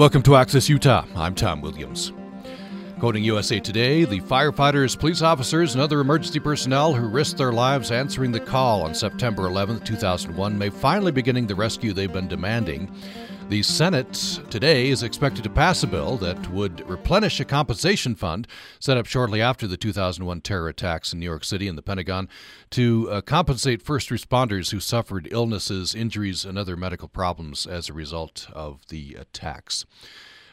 Welcome to Access Utah. I'm Tom Williams. Quoting USA Today, the firefighters, police officers, and other emergency personnel who risked their lives answering the call on September 11, 2001, may finally be getting the rescue they've been demanding. The Senate today is expected to pass a bill that would replenish a compensation fund set up shortly after the 2001 terror attacks in New York City and the Pentagon to uh, compensate first responders who suffered illnesses, injuries, and other medical problems as a result of the attacks.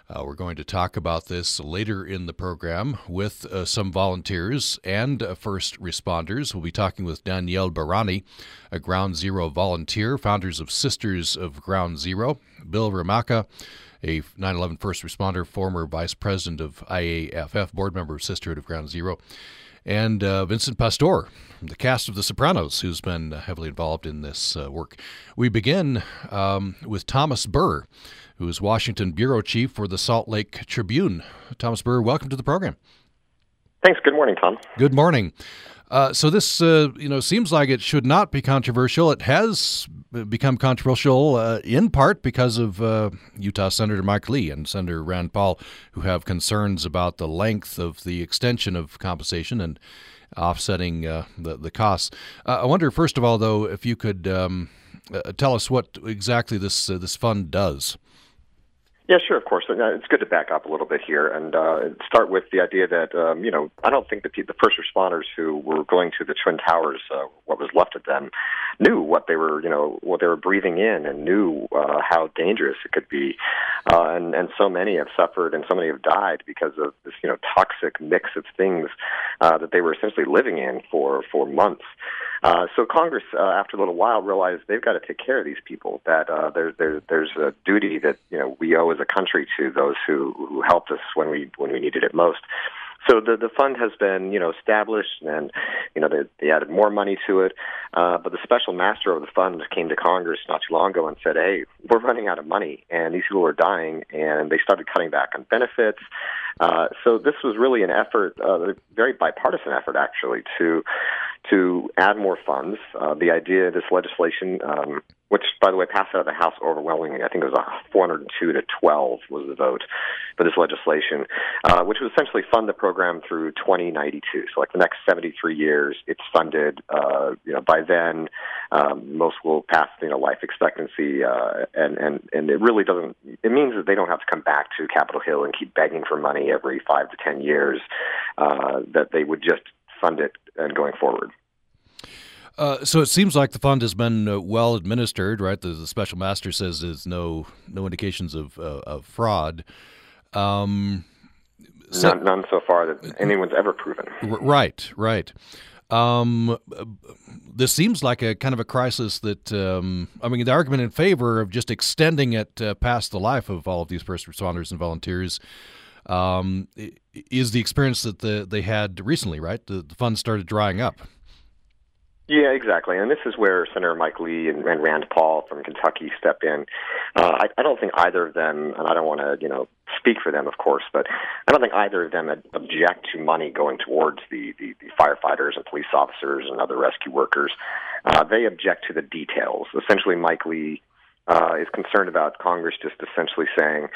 Uh, we're going to talk about this later in the program with uh, some volunteers and uh, first responders. We'll be talking with Danielle Barani, a Ground Zero volunteer, founders of Sisters of Ground Zero, Bill Romaka, a 9 11 first responder, former vice president of IAFF, board member of Sisterhood of Ground Zero, and uh, Vincent Pastore, the cast of The Sopranos, who's been heavily involved in this uh, work. We begin um, with Thomas Burr who is Washington bureau chief for the Salt Lake Tribune. Thomas Burr, welcome to the program. Thanks. Good morning, Tom. Good morning. Uh, so this, uh, you know, seems like it should not be controversial. It has become controversial uh, in part because of uh, Utah Senator Mike Lee and Senator Rand Paul, who have concerns about the length of the extension of compensation and offsetting uh, the the costs. Uh, I wonder, first of all, though, if you could um, tell us what exactly this this fund does. Yeah, sure, of course. It's good to back up a little bit here and uh, start with the idea that um, you know I don't think that the, the first responders who were going to the twin towers, uh, what was left of them, knew what they were you know what they were breathing in and knew uh, how dangerous it could be, uh, and and so many have suffered and so many have died because of this you know toxic mix of things uh, that they were essentially living in for for months. Uh, so Congress, uh, after a little while, realized they've got to take care of these people. That uh, there, there, there's a duty that you know we owe as a country to those who, who helped us when we when we needed it most. So the the fund has been you know established and you know they, they added more money to it, uh, but the special master of the fund came to Congress not too long ago and said, hey, we're running out of money and these people are dying, and they started cutting back on benefits. Uh, so this was really an effort, uh, a very bipartisan effort actually, to to add more funds. Uh, the idea of this legislation, um, which, by the way, passed out of the House overwhelmingly, I think it was a 402 to 12 was the vote for this legislation, uh, which would essentially fund the program through 2092. So, like the next 73 years, it's funded. Uh, you know, by then, um, most will pass you know life expectancy, uh, and and and it really doesn't. It means that they don't have to come back to Capitol Hill and keep begging for money every five to ten years. Uh, that they would just fund it and going forward. Uh, so it seems like the fund has been uh, well administered, right? The, the, special master says there's no no indications of uh, of fraud. Um, so, none, none, so far that anyone's ever proven. Right, right. Um, this seems like a kind of a crisis that um, I mean, the argument in favor of just extending it uh, past the life of all of these first responders and volunteers um, is the experience that the, they had recently, right? The, the funds started drying up. Yeah, exactly. And this is where Senator Mike Lee and, and Rand Paul from Kentucky step in. Uh, I, I don't think either of them, and I don't want to, you know, speak for them, of course, but I don't think either of them object to money going towards the, the, the firefighters and police officers and other rescue workers. Uh, they object to the details. Essentially, Mike Lee uh, is concerned about Congress just essentially saying,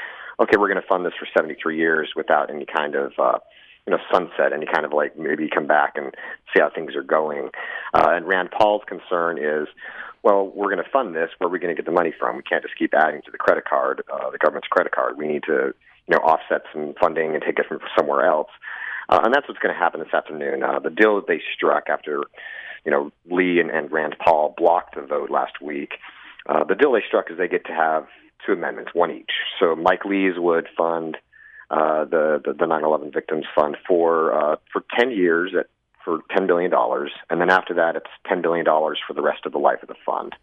okay, we're going to fund this for 73 years without any kind of uh, you know sunset, any kind of like maybe come back and see how things are going. Uh, and Rand Paul's concern is, well, we're going to fund this. Where are we going to get the money from? We can't just keep adding to the credit card, uh, the government's credit card. We need to you know offset some funding and take it from somewhere else. Uh, and that's what's going to happen this afternoon. Uh, the deal that they struck after, you know, Lee and, and Rand Paul blocked the vote last week. Uh, the deal they struck is they get to have two amendments, one each. So Mike Lee's would fund uh, the, the the 9/11 Victims Fund for uh, for 10 years at for 10 billion dollars, and then after that, it's 10 billion dollars for the rest of the life of the fund.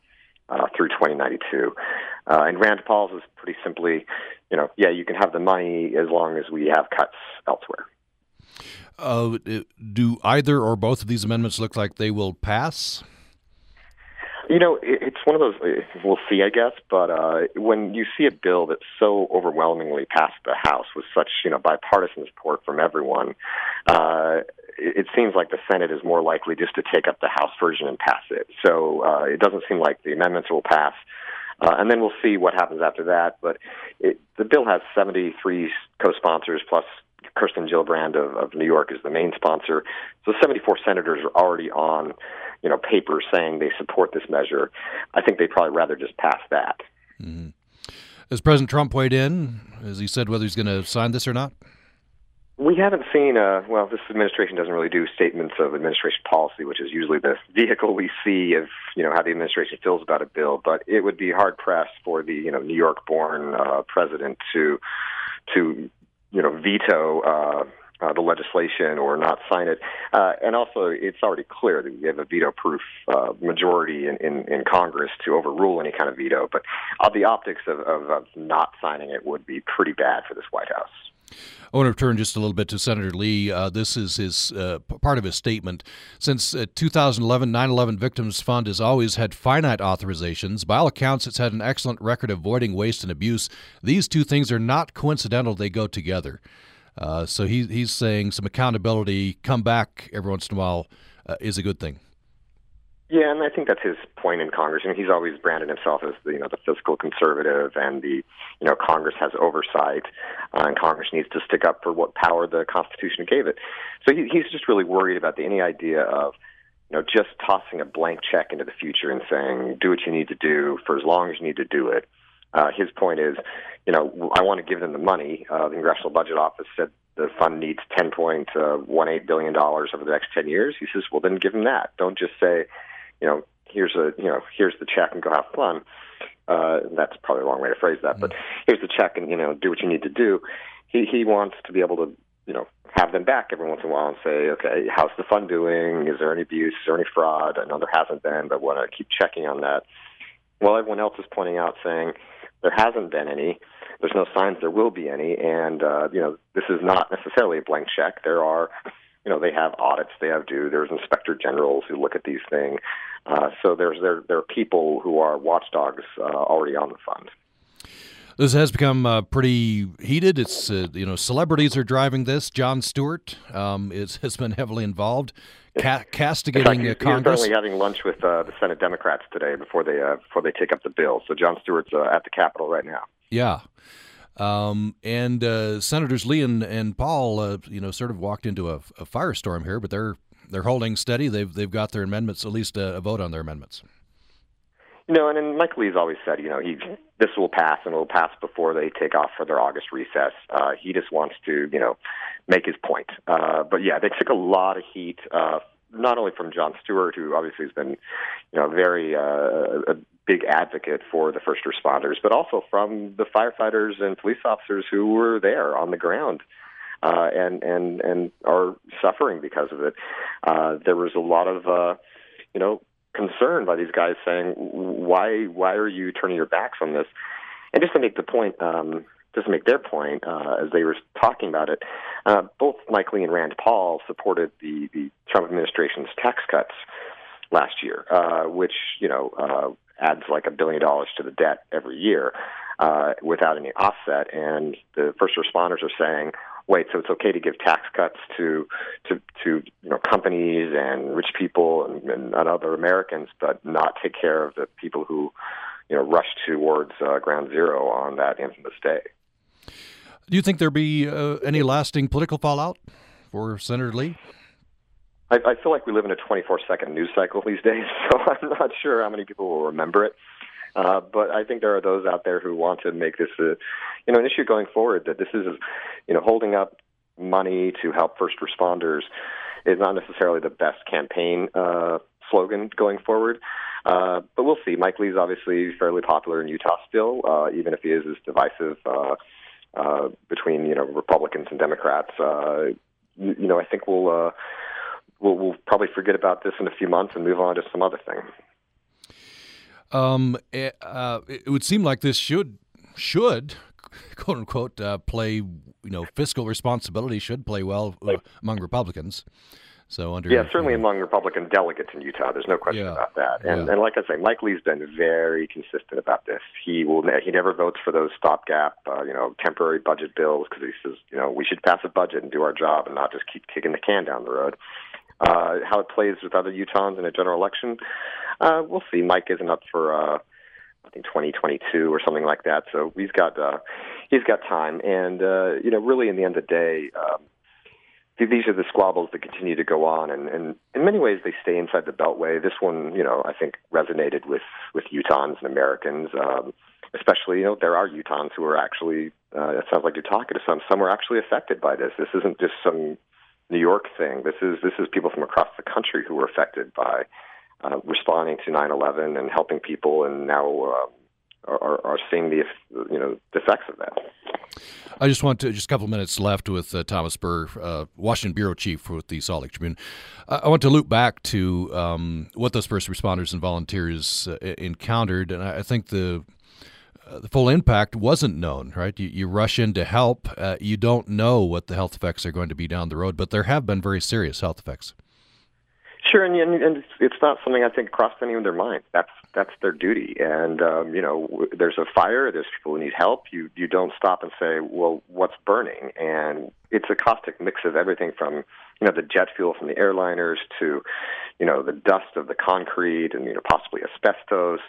Uh, through 2092. Uh, and Rand Paul's is pretty simply, you know, yeah, you can have the money as long as we have cuts elsewhere. Uh, do either or both of these amendments look like they will pass? You know, one of those. Uh, we'll see, I guess. But uh, when you see a bill that's so overwhelmingly passed the House with such, you know, bipartisan support from everyone, uh, it seems like the Senate is more likely just to take up the House version and pass it. So uh, it doesn't seem like the amendments will pass. Uh, and then we'll see what happens after that. But it, the bill has 73 co-sponsors plus Kirsten Gillibrand of, of New York is the main sponsor. So 74 senators are already on, you know, paper saying they support this measure. I think they'd probably rather just pass that. Mm-hmm. Has President Trump weighed in? Has he said whether he's going to sign this or not? We haven't seen, uh, well, this administration doesn't really do statements of administration policy, which is usually the vehicle we see of, you know, how the administration feels about a bill. But it would be hard pressed for the, you know, New York born uh, president to, to, you know, veto uh, uh, the legislation or not sign it. Uh, and also, it's already clear that we have a veto-proof uh, majority in, in, in Congress to overrule any kind of veto. But uh, the optics of, of, of not signing it would be pretty bad for this White House. I want to return just a little bit to Senator Lee. Uh, this is his uh, part of his statement. Since uh, 2011, 9 11 Victims Fund has always had finite authorizations. By all accounts, it's had an excellent record avoiding waste and abuse. These two things are not coincidental, they go together. Uh, so he, he's saying some accountability, come back every once in a while, uh, is a good thing. Yeah, and I think that's his point in Congress. I mean, he's always branded himself as the you know the fiscal conservative, and the you know Congress has oversight, uh, and Congress needs to stick up for what power the Constitution gave it. So he, he's just really worried about the, any idea of you know just tossing a blank check into the future and saying do what you need to do for as long as you need to do it. Uh, his point is, you know, I want to give them the money. Uh, the Congressional Budget Office said the fund needs $10.18 billion over the next 10 years. He says, well, then give them that. Don't just say, you know, here's a you know here's the check and go have fun. Uh, that's probably a wrong way to phrase that, but here's the check and you know do what you need to do. He he wants to be able to you know have them back every once in a while and say, okay, how's the fund doing? Is there any abuse? Is there any fraud? I know there hasn't been, but want to keep checking on that. While everyone else is pointing out saying there hasn't been any, there's no signs there will be any, and uh, you know this is not necessarily a blank check. There are you know they have audits they have due. There's inspector generals who look at these things. Uh, so there's there there are people who are watchdogs uh, already on the fund. This has become uh, pretty heated. It's uh, you know celebrities are driving this. Jon Stewart um, is, has been heavily involved, ca- castigating fact, Congress. He's currently having lunch with uh, the Senate Democrats today before they uh, before they take up the bill. So Jon Stewart's at the Capitol right now. Yeah. Um, and uh, Senators Lee and, and Paul, uh, you know, sort of walked into a, a, firestorm here, but they're they're holding steady. They've they've got their amendments, at least a, a vote on their amendments. You know, and, and Mike Lee's always said, you know, he this will pass and it will pass before they take off for their August recess. Uh, he just wants to, you know, make his point. Uh, but yeah, they took a lot of heat. Uh, not only from Jon Stewart, who obviously has been, you know, very uh, a big advocate for the first responders, but also from the firefighters and police officers who were there on the ground uh, and and and are suffering because of it. Uh, there was a lot of uh, you know concern by these guys saying, "Why why are you turning your backs on this?" And just to make the point. Um, just to make their point, uh, as they were talking about it, uh, both Mike Lee and Rand Paul supported the, the Trump administration's tax cuts last year, uh, which you know uh, adds like a billion dollars to the debt every year uh, without any offset. And the first responders are saying, wait, so it's okay to give tax cuts to to to you know companies and rich people and, and, other Americans, but not take care of the people who you know rush towards uh, ground zero on that infamous day. Do you think there be uh, any lasting political fallout for Senator Lee? I, I feel like we live in a 24 second news cycle these days, so I'm not sure how many people will remember it. Uh, but I think there are those out there who want to make this a, you know, an issue going forward. That this is, you know, holding up money to help first responders is not necessarily the best campaign uh, slogan going forward. Uh, but we'll see. Mike Lee's obviously fairly popular in Utah still, uh, even if he is as divisive uh, uh, between you know Republicans and Democrats. Uh, you, you know, I think we'll. Uh, we'll, we'll probably forget about this in a few months and move on to some other thing. Um, it, eh, uh, it would seem like this should should quote unquote uh, play you know fiscal responsibility should play well uh, among Republicans. So under yeah, certainly you know, among Republican delegates in Utah, there's no question yeah, about that. And yeah. and like I say, Mike Lee's been very consistent about this. He will he never votes for those stopgap uh, you know temporary budget bills because he says you know we should pass a budget and do our job and not just keep kicking the can down the road. Uh, how it plays with other Utahns in a general election, uh, we'll see. Mike isn't up for uh, I think 2022 or something like that. So he's got uh, he's got time, and uh, you know, really, in the end of the day. Um, these are the squabbles that continue to go on, and, and in many ways they stay inside the Beltway. This one, you know, I think resonated with with Utahns and Americans, um, especially you know there are Utahns who are actually. Uh, it sounds like you're talking to some. Some are actually affected by this. This isn't just some New York thing. This is this is people from across the country who were affected by uh, responding to 9/11 and helping people, and now uh, are, are seeing the you know the effects of that. I just want to just a couple minutes left with uh, Thomas Burr, uh, Washington bureau chief with the Salt Lake Tribune. I want to loop back to um, what those first responders and volunteers uh, encountered, and I think the the full impact wasn't known, right? You, you rush in to help. Uh, you don't know what the health effects are going to be down the road, but there have been very serious health effects. Sure, and, and it's not something I think crossed any of their minds. That's that's their duty, and um, you know, there's a fire, there's people who need help. You you don't stop and say, well, what's burning? And it's a caustic mix of everything from you know the jet fuel from the airliners to you know the dust of the concrete and you know possibly asbestos.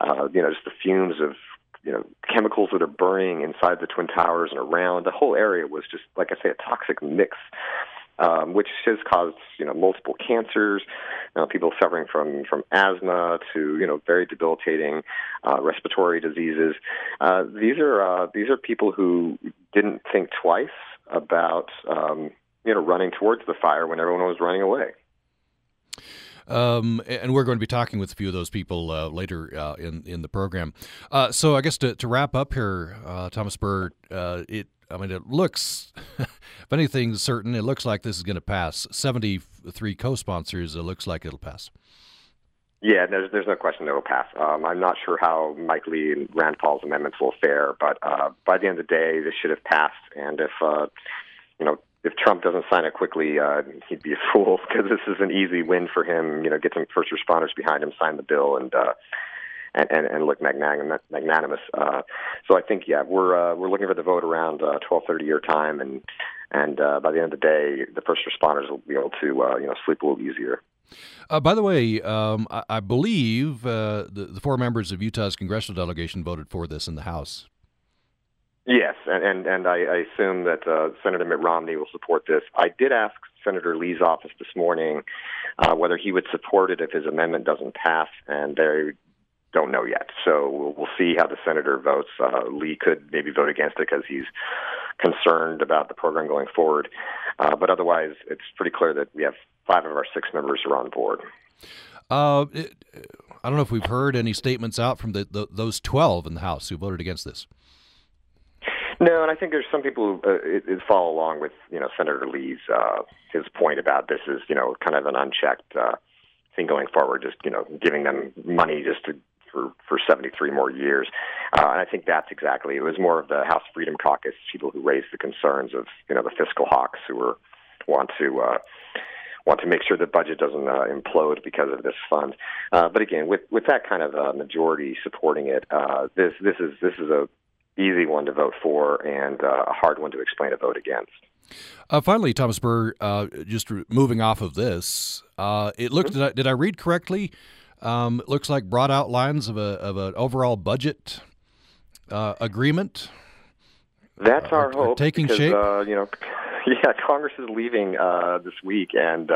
Uh, you know, just the fumes of you know chemicals that are burning inside the twin towers and around the whole area was just like I say a toxic mix. Um, which has caused you know multiple cancers, know, people suffering from from asthma to you know very debilitating uh, respiratory diseases. Uh, these are uh, these are people who didn't think twice about um, you know running towards the fire when everyone was running away. Um, and we're going to be talking with a few of those people uh, later uh, in in the program. Uh, so I guess to, to wrap up here, uh, Thomas Burr, uh, it I mean it looks, if anything's certain, it looks like this is going to pass. Seventy three co-sponsors, it looks like it'll pass. Yeah, there's there's no question it'll pass. Um, I'm not sure how Mike Lee and Rand Paul's amendments will fare, but uh, by the end of the day, this should have passed. And if you know if Trump doesn't sign it quickly, uh, he'd be a fool because this is an easy win for him. You know, get some first responders behind him, sign the bill, and uh, and, and, and look magnanimous. Uh, so I think yeah, we're uh, we're looking for the vote around uh, 12:30 your time, and and uh, by the end of the day, the first responders will be able to uh, you know sleep a little easier. Uh, by the way, um, I, I, believe uh, the, the four members of Utah's congressional delegation voted for this in the House. Yes, and and, and I, I assume that uh, Senator Mitt Romney will support this. I did ask Senator Lee's office this morning uh, whether he would support it if his amendment doesn't pass, and they don't know yet. So we'll, we'll see how the senator votes. Uh, Lee could maybe vote against it because he's concerned about the program going forward. Uh, but otherwise, it's pretty clear that we have five of our six members are on board. Uh, it, I don't know if we've heard any statements out from the, the, those 12 in the House who voted against this. No, and I think there's some people who uh, it, it follow along with you know Senator Lee's uh, his point about this is you know kind of an unchecked uh, thing going forward, just you know giving them money just to for for 73 more years. Uh, and I think that's exactly it was more of the House Freedom Caucus people who raised the concerns of you know the fiscal hawks who were want to. Uh, want to make sure the budget doesn't uh, implode because of this fund. Uh, but again, with with that kind of uh, majority supporting it, uh, this this is this is a easy one to vote for and uh, a hard one to explain a vote against. Uh, finally, Thomas Burr, uh, just moving off of this, uh, it looked. Mm-hmm. Did, I, did I read correctly? Um, it looks like broad outlines of a of an overall budget uh, agreement. That's our hope. taking because, shape. you know, yeah, Congress is leaving this week, and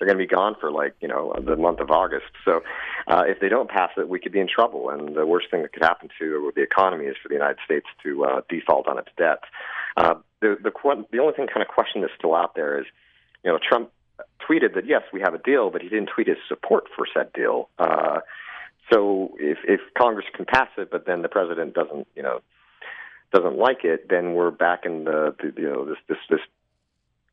they're going to be gone for like you know the month of August. So uh, if they don't pass it, we could be in trouble. And the worst thing that could happen to the economy is for the United States to uh, default on its debt. Uh, the the the only thing kind of question that's still out there is, you know, Trump tweeted that yes, we have a deal, but he didn't tweet his support for said deal. Uh, so if if Congress can pass it, but then the president doesn't, you know, doesn't like it, then we're back in the, the you know this this this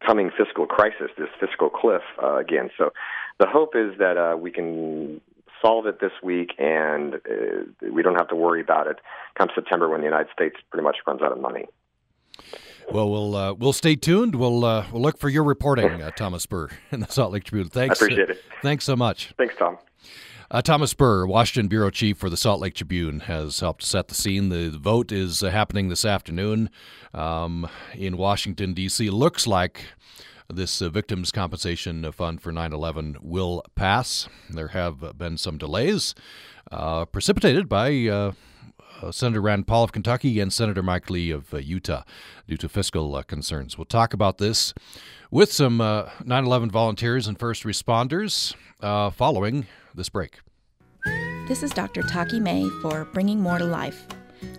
coming fiscal crisis, this fiscal cliff uh, again. So the hope is that uh, we can solve it this week and uh, we don't have to worry about it come September when the United States pretty much runs out of money. Well, we'll uh, we'll stay tuned. We'll uh, we'll look for your reporting, uh, Thomas Burr, in the Salt Lake Tribune. Thanks. I appreciate it. Thanks so much. Thanks, Tom. Uh, Thomas Burr, Washington bureau chief for the Salt Lake Tribune, has helped set the scene. The vote is uh, happening this afternoon um, in Washington D.C. Looks like this uh, Victims Compensation Fund for 9 11 will pass. There have been some delays uh, precipitated by. Uh, uh, Senator Rand Paul of Kentucky and Senator Mike Lee of uh, Utah due to fiscal uh, concerns. We'll talk about this with some 9 11 volunteers and first responders following this break. This is Dr. Taki May for Bringing More to Life.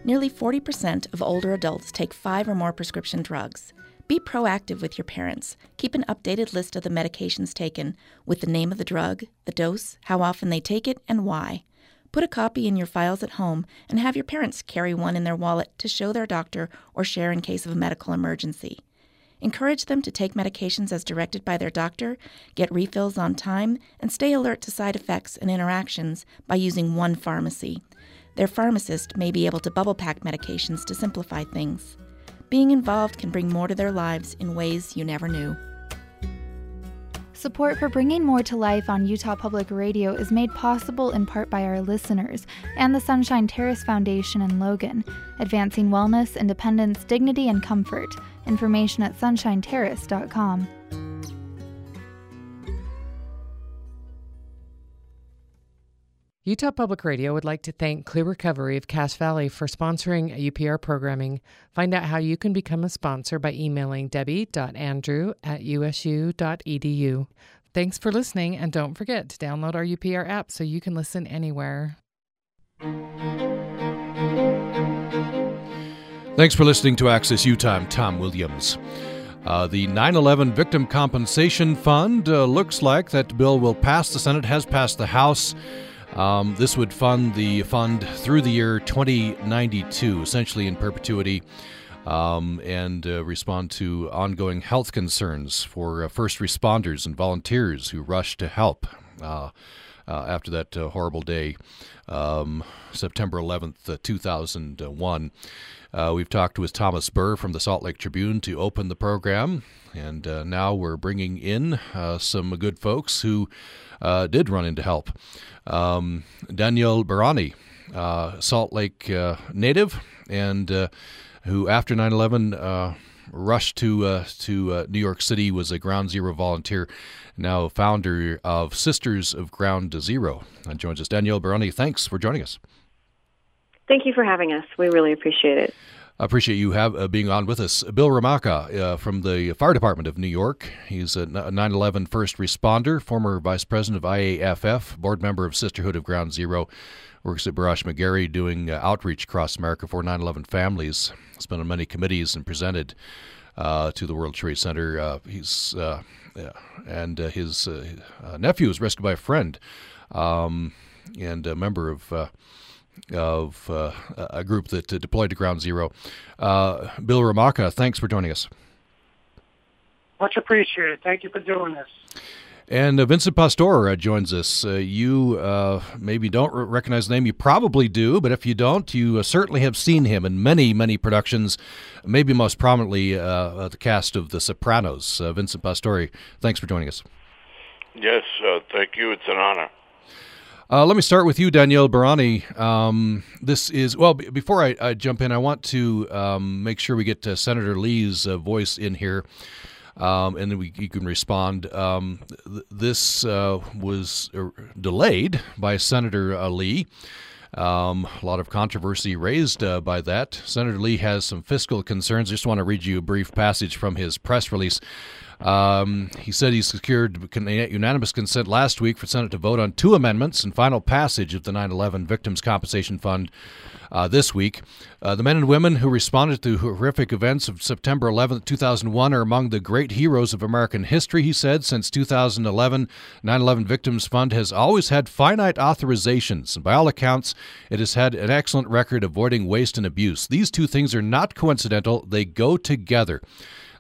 Nearly 40% of older adults take five or more prescription drugs. Be proactive with your parents. Keep an updated list of the medications taken with the name of the drug, the dose, how often they take it, and why. Put a copy in your files at home and have your parents carry one in their wallet to show their doctor or share in case of a medical emergency. Encourage them to take medications as directed by their doctor, get refills on time, and stay alert to side effects and interactions by using one pharmacy. Their pharmacist may be able to bubble pack medications to simplify things. Being involved can bring more to their lives in ways you never knew. Support for bringing more to life on Utah Public Radio is made possible in part by our listeners and the Sunshine Terrace Foundation in Logan, advancing wellness, independence, dignity, and comfort. Information at sunshineterrace.com. Utah Public Radio would like to thank Clear Recovery of Cache Valley for sponsoring UPR programming. Find out how you can become a sponsor by emailing debbie.andrew at usu.edu. Thanks for listening, and don't forget to download our UPR app so you can listen anywhere. Thanks for listening to Access Utah. I'm Tom Williams. Uh, the 9 11 Victim Compensation Fund uh, looks like that bill will pass the Senate, has passed the House. Um, this would fund the fund through the year 2092, essentially in perpetuity, um, and uh, respond to ongoing health concerns for uh, first responders and volunteers who rush to help. Uh, after that uh, horrible day, um, September 11th, uh, 2001. we've talked with Thomas Burr from the Salt Lake Tribune to open the program, and now we're bringing in some good folks who did run into help. Um, Danielle Barani, uh, Salt Lake uh, native, and uh, who after 9 11 uh, rushed to uh, to uh, New York City, was a Ground Zero volunteer, now founder of Sisters of Ground Zero. And joins us. Danielle Baroni. thanks for joining us. Thank you for having us. We really appreciate it. I appreciate you have uh, being on with us. Bill Romaka uh, from the Fire Department of New York. He's a 9 11 first responder, former vice president of IAFF, board member of Sisterhood of Ground Zero. Works at Barasch McGarry doing uh, outreach across America for 9 11 families. He's been on many committees and presented uh, to the World Trade Center. Uh, he's uh, and his nephew was rescued by a friend um, and a member of of uh, a group that uh, deployed to Ground Zero. Uh, Bill Romaka, thanks for joining us. Much appreciated. Thank you for doing this. And uh, Vincent Pastore uh, joins us. Uh, you maybe don't recognize the name. You probably do, but if you don't, you certainly have seen him in many, many productions, maybe most prominently the cast of The Sopranos. Vincent Pastore, thanks for joining us. Yes, thank you. It's an honor. Uh, let me start with you, Danielle Barani. Um, this is, well, b- before I, I, jump in, I want to um, make sure we get uh, Senator Lee's uh, voice in here. Um, and then we, you can respond. Um, th- this uh, was uh, delayed by Senator uh, Lee. Um, a lot of controversy raised uh, by that. Senator Lee has some fiscal concerns. Just want to read you a brief passage from his press release. Um, he said he secured unanimous consent last week for Senate to vote on two amendments and final passage of the 9 11 Victims Compensation Fund uh, this week. Uh, the men and women who responded to horrific events of September 11, 2001, are among the great heroes of American history, he said. Since 2011, 9 11 Victims Fund has always had finite authorizations, and by all accounts, it has had an excellent record avoiding waste and abuse. These two things are not coincidental, they go together.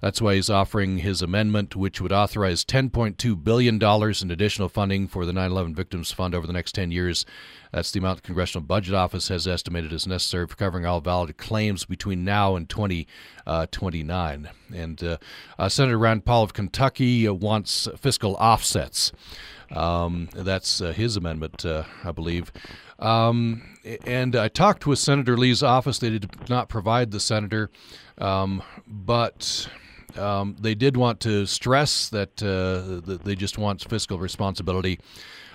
That's why he's offering his amendment, which would authorize $10.2 billion in additional funding for the 9 11 Victims Fund over the next 10 years. That's the amount the Congressional Budget Office has estimated is necessary for covering all valid claims between now and 2029. Uh, and uh, uh, Senator Rand Paul of Kentucky uh, wants fiscal offsets. Um, that's uh, his amendment, uh, I believe. Um, and I talked with Senator Lee's office. They did not provide the senator, um, but Um, they did want to stress that, uh, that they just want fiscal responsibility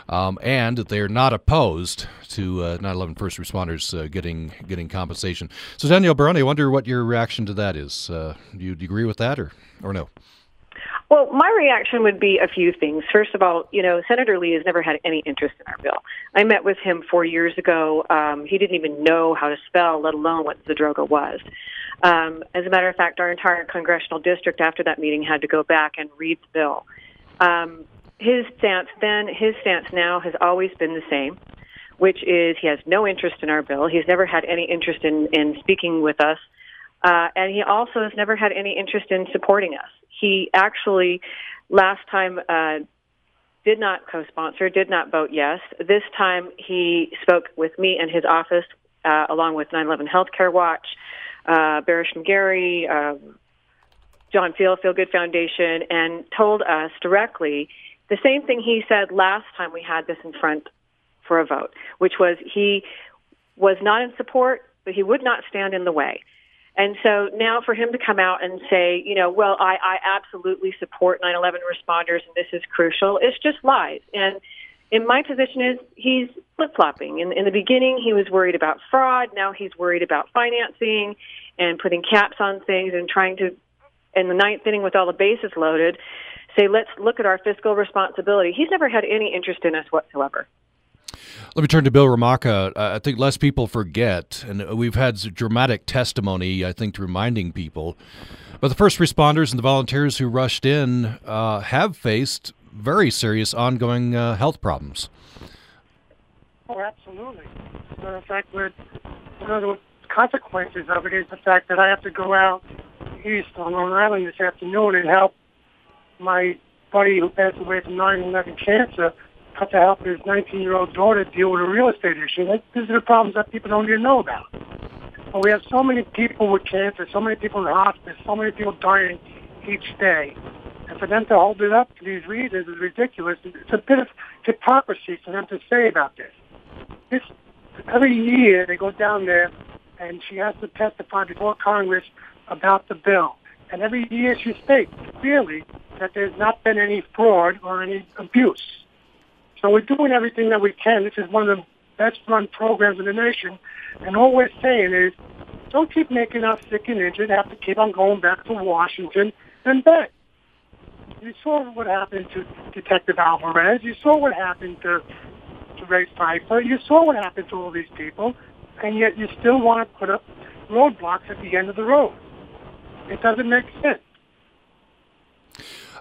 um, and that they are not opposed to uh, 9/11 first responders uh, getting getting compensation. So, Daniel Barone, I wonder what your reaction to that is. Uh, do, you, do you agree with that, or or no? Well, my reaction would be a few things. First of all, you know, Senator Lee has never had any interest in our bill. I met with him four years ago. Um, he didn't even know how to spell, let alone what Zadroga was. Um, as a matter of fact, our entire congressional district after that meeting had to go back and read the bill. Um, his stance then, his stance now has always been the same, which is he has no interest in our bill. He's never had any interest in, in speaking with us. Uh, and he also has never had any interest in supporting us. He actually, last time, uh, did not co-sponsor, did not vote yes. This time he spoke with me and his office, uh, along with 9/11 Healthcare Watch, uh, Barasch McGarry, uh, John Feal FealGood Foundation, and told us directly the same thing he said last time we had this in front for a vote, which was he was not in support, but he would not stand in the way. And so now for him to come out and say, you know, well, I, I absolutely support 9/11 responders and this is crucial, it's just lies. And in my position is he's flip flopping. In, in the beginning, he was worried about fraud. Now he's worried about financing and putting caps on things and trying to, in the ninth inning with all the bases loaded, say, let's look at our fiscal responsibility. He's never had any interest in us whatsoever. Let me turn to Bill Romaka. I think less people forget, and we've had dramatic testimony, I think, reminding people. But the first responders and the volunteers who rushed in uh, have faced very serious ongoing uh, health problems. Oh, absolutely. Of fact, one of the consequences of it is the fact that I have to go out east on Long Island this afternoon and help my buddy who passed away from 9/11 cancer have to help his 19-year-old daughter deal with a real estate issue. Like, these are the problems that people don't even know about. But we have so many people with cancer, so many people in hospice, so many people dying each day. And for them to hold it up for these reasons is ridiculous. It's a bit of hypocrisy for them to say about this. This every year they go down there, and she has to testify before Congress about the bill. And every year she states clearly that there's not been any fraud or any abuse. So we're doing everything that we can. This is one of the best run programs in the nation. And all we're saying is, don't keep making us sick and injured, have to keep on going back to Washington and back. You saw what happened to Detective Alvarez. You saw what happened to, to Ray Pfeifer. You saw what happened to all these people. And yet you still want to put up roadblocks at the end of the road. It doesn't make sense.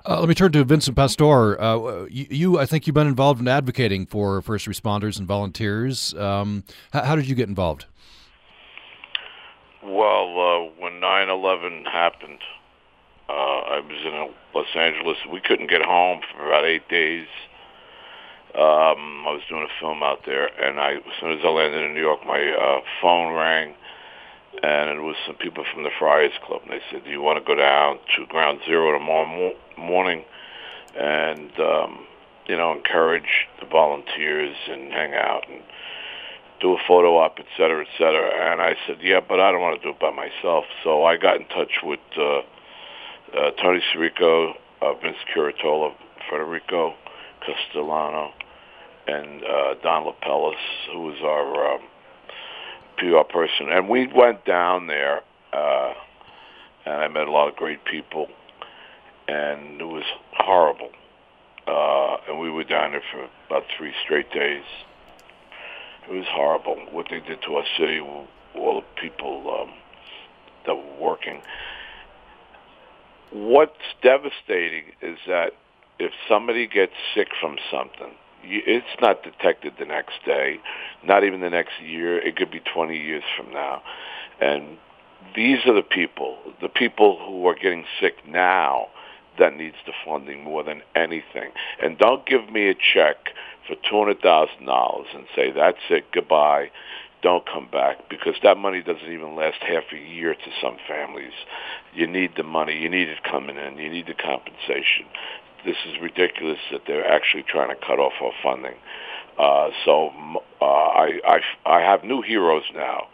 Uh, let me turn to Vincent Pastore. Uh, you, you, I think you've been involved in advocating for first responders and volunteers. Um, how, how, did you get involved? Well, uh, when 9/11 happened, uh, I was in Los Angeles. We couldn't get home for about eight days. Um, I was doing a film out there, and I, as soon as I landed in New York, my uh, phone rang and it was some people from the Friars Club, and they said, "Do you want to go down to Ground Zero tomorrow mo- morning and um, you know encourage the volunteers and hang out and do a photo op, et cetera, et cetera?" And I said, "Yeah, but I don't want to do it by myself." So I got in touch with uh, uh, Tony Sirico, uh, Vince Curatola, Federico Castellano, and uh, Don Lapellis, who was our um, PR person, and we went down there, uh, and I met a lot of great people, and it was horrible. Uh, and we were down there for about three straight days. It was horrible what they did to our city, all the people um, that were working. What's devastating is that if somebody gets sick from something, it's not detected the next day, not even the next year. It could be 20 years from now. And these are the people, the people who are getting sick now that needs the funding more than anything. And don't give me a check for $200,000 and say, that's it, goodbye, don't come back, because that money doesn't even last half a year to some families. You need the money. You need it coming in. You need the compensation this is ridiculous that they're actually trying to cut off our funding. Uh, so uh, I, I, I have new heroes now,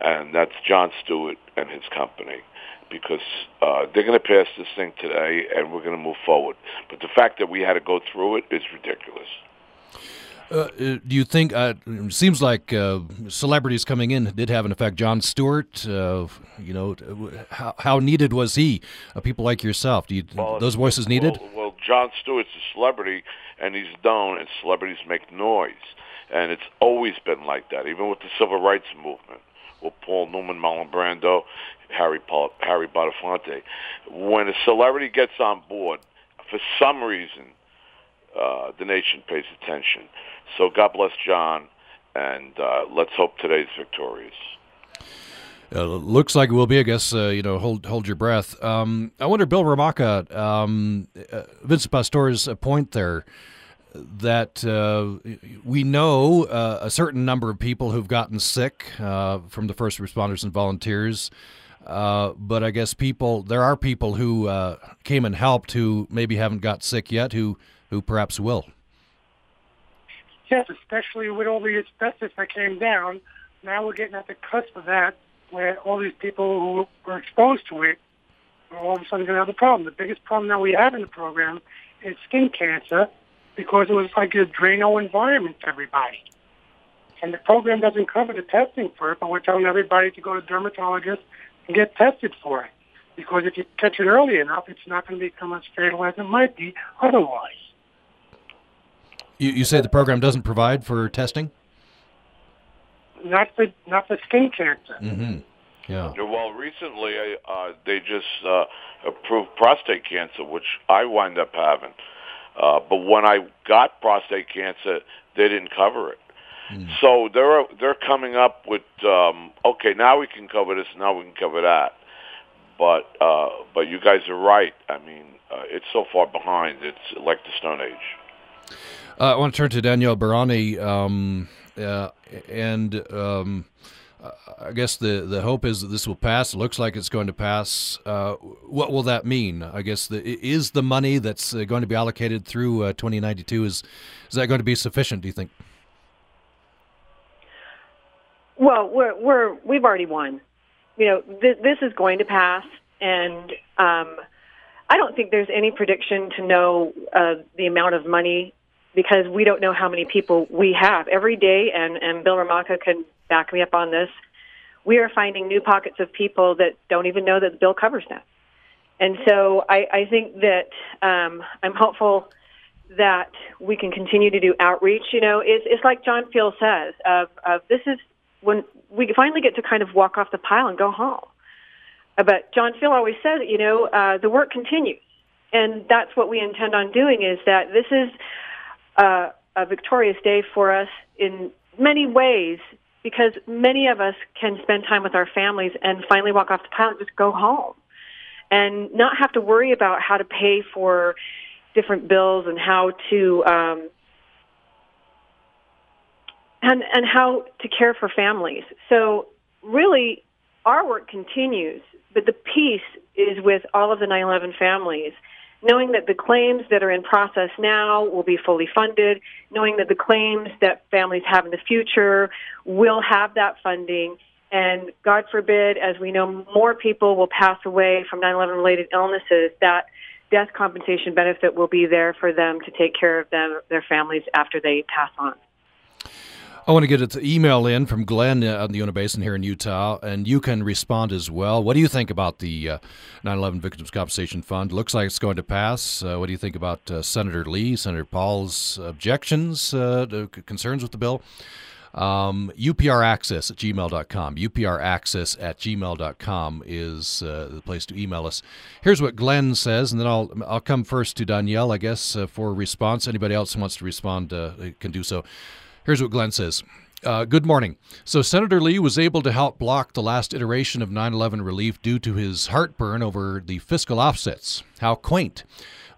and that's Jon Stewart and his company. because uh, they're going to pass this thing today, and we're going to move forward. But the fact that we had to go through it is ridiculous. Uh, uh, do you think uh, it seems like uh, celebrities coming in did have an effect? Jon Stewart, uh, you know, how, how needed was he? Uh, people like yourself, do you Well, those voices needed? Well, well, Jon Stewart's a celebrity, and he's known, and celebrities make noise, and it's always been like that, even with the civil rights movement. With Paul Newman, Marlon Brando, Harry Paul, Harry Belafonte, when a celebrity gets on board, for some reason, uh, the nation pays attention. So God bless John, and uh, let's hope today's victorious. Uh, looks like it will be. I guess uh, you know. Hold hold your breath. Um, I wonder, Bill Romaka, um, uh, Vincent Pastore's point there that uh, we know uh, a certain number of people who've gotten sick uh, from the first responders and volunteers. Uh, but I guess people, there are people who uh, came and helped who maybe haven't got sick yet, who who perhaps will. Yes, especially with all the asbestos that came down. Now we're getting at the cusp of that, where all these people who were exposed to it are all of a sudden going to have a problem. The biggest problem that we have in the program is skin cancer because it was like a Drano environment to everybody. And the program doesn't cover the testing for it, but we're telling everybody to go to dermatologists and get tested for it. Because if you catch it early enough, it's not going to become as fatal as it might be otherwise. You, you say the program doesn't provide for testing? Not the not the skin cancer. Mm-hmm. Yeah. Yeah, Well, recently uh, they just uh, approved prostate cancer, which I wind up having. Uh, but when I got prostate cancer, they didn't cover it. So they're they're coming up with um, okay, now we can cover this, now we can cover that. But uh, but you guys are right. I mean, uh, it's so far behind. It's like the Stone Age. Uh, I want to turn to Danielle Barani, um, uh, and um, I guess the, the hope is that this will pass. It looks like it's going to pass. Uh, what will that mean? I guess the, is the money that's uh, going to be allocated through uh, 2092 is is that going to be sufficient? Do you think? Well, we're we're we've already won. You know, th- this is going to pass, and um, I don't think there's any prediction to know uh, the amount of money because we don't know how many people we have every day. And and Bill Romaka can back me up on this. We are finding new pockets of people that don't even know that the bill covers them. And so I, I think that um, I'm hopeful that we can continue to do outreach. You know, it's, it's like John Feal says, of, of this is when we finally get to kind of walk off the pile and go home. Uh, But John Feal always says, you know, uh, the work continues, and that's what we intend on doing. Is that this is uh, a victorious day for us in many ways because many of us can spend time with our families and finally walk off the pile and just go home and not have to worry about how to pay for different bills and how to um, and and how to care for families. So really, our work continues, but the peace is with all of the 9/11 families, knowing that the claims that are in process now will be fully funded, knowing that the claims that families have in the future will have that funding. And God forbid, as we know, more people will pass away from 9/11 related illnesses. That death compensation benefit will be there for them to take care of them, their families after they pass on. I want to get an email in from Glenn uh, on the Uinta Basin here in Utah, and you can respond as well. What do you think about the uh, 9/11 Victims Compensation Fund? Looks like it's going to pass. Uh, what do you think about uh, Senator Lee, Senator Paul's objections, uh, concerns with the bill? Um, UPRaccess at gmail.com. UPRaccess at gmail.com is uh, the place to email us. Here's what Glenn says, and then I'll I'll come first to Danielle, I guess, uh, for response. Anybody else who wants to respond uh, can do so. Here's what Glenn says. Uh, good morning. So, Senator Lee was able to help block the last iteration of 9 11 relief due to his heartburn over the fiscal offsets. How quaint.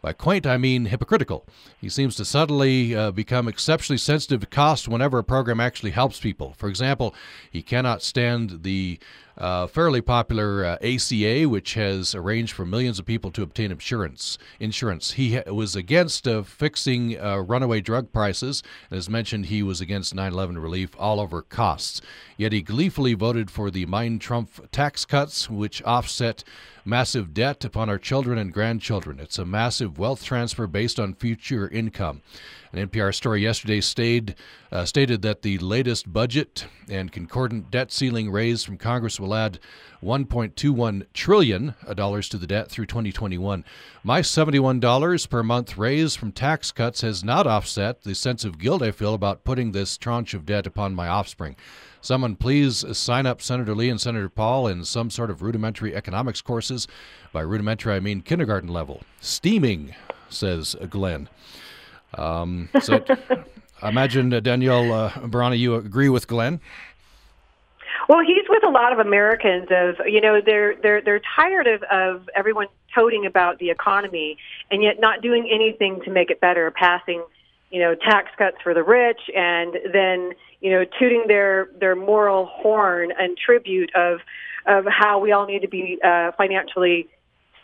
By quaint, I mean hypocritical. He seems to suddenly uh, become exceptionally sensitive to cost whenever a program actually helps people. For example, he cannot stand the uh, fairly popular uh, ACA, which has arranged for millions of people to obtain insurance. Insurance. He ha- was against uh, fixing uh, runaway drug prices, as mentioned, he was against 9/11 relief all over costs. Yet he gleefully voted for the Mein Trump tax cuts, which offset massive debt upon our children and grandchildren. It's a massive wealth transfer based on future income. An NPR story yesterday stayed, uh, stated that the latest budget and concordant debt ceiling raise from Congress will add 1.21 trillion dollars to the debt through 2021. My $71 per month raise from tax cuts has not offset the sense of guilt I feel about putting this tranche of debt upon my offspring. Someone please sign up Senator Lee and Senator Paul in some sort of rudimentary economics courses. By rudimentary, I mean kindergarten level. Steaming, says Glenn. Um, so I imagine, uh, Danielle uh, Barani, you agree with Glenn? Well, he's with a lot of Americans. Of you know, they're they're they're tired of of everyone toting about the economy and yet not doing anything to make it better. Passing, you know, tax cuts for the rich, and then you know, tooting their their moral horn and tribute of of how we all need to be uh, financially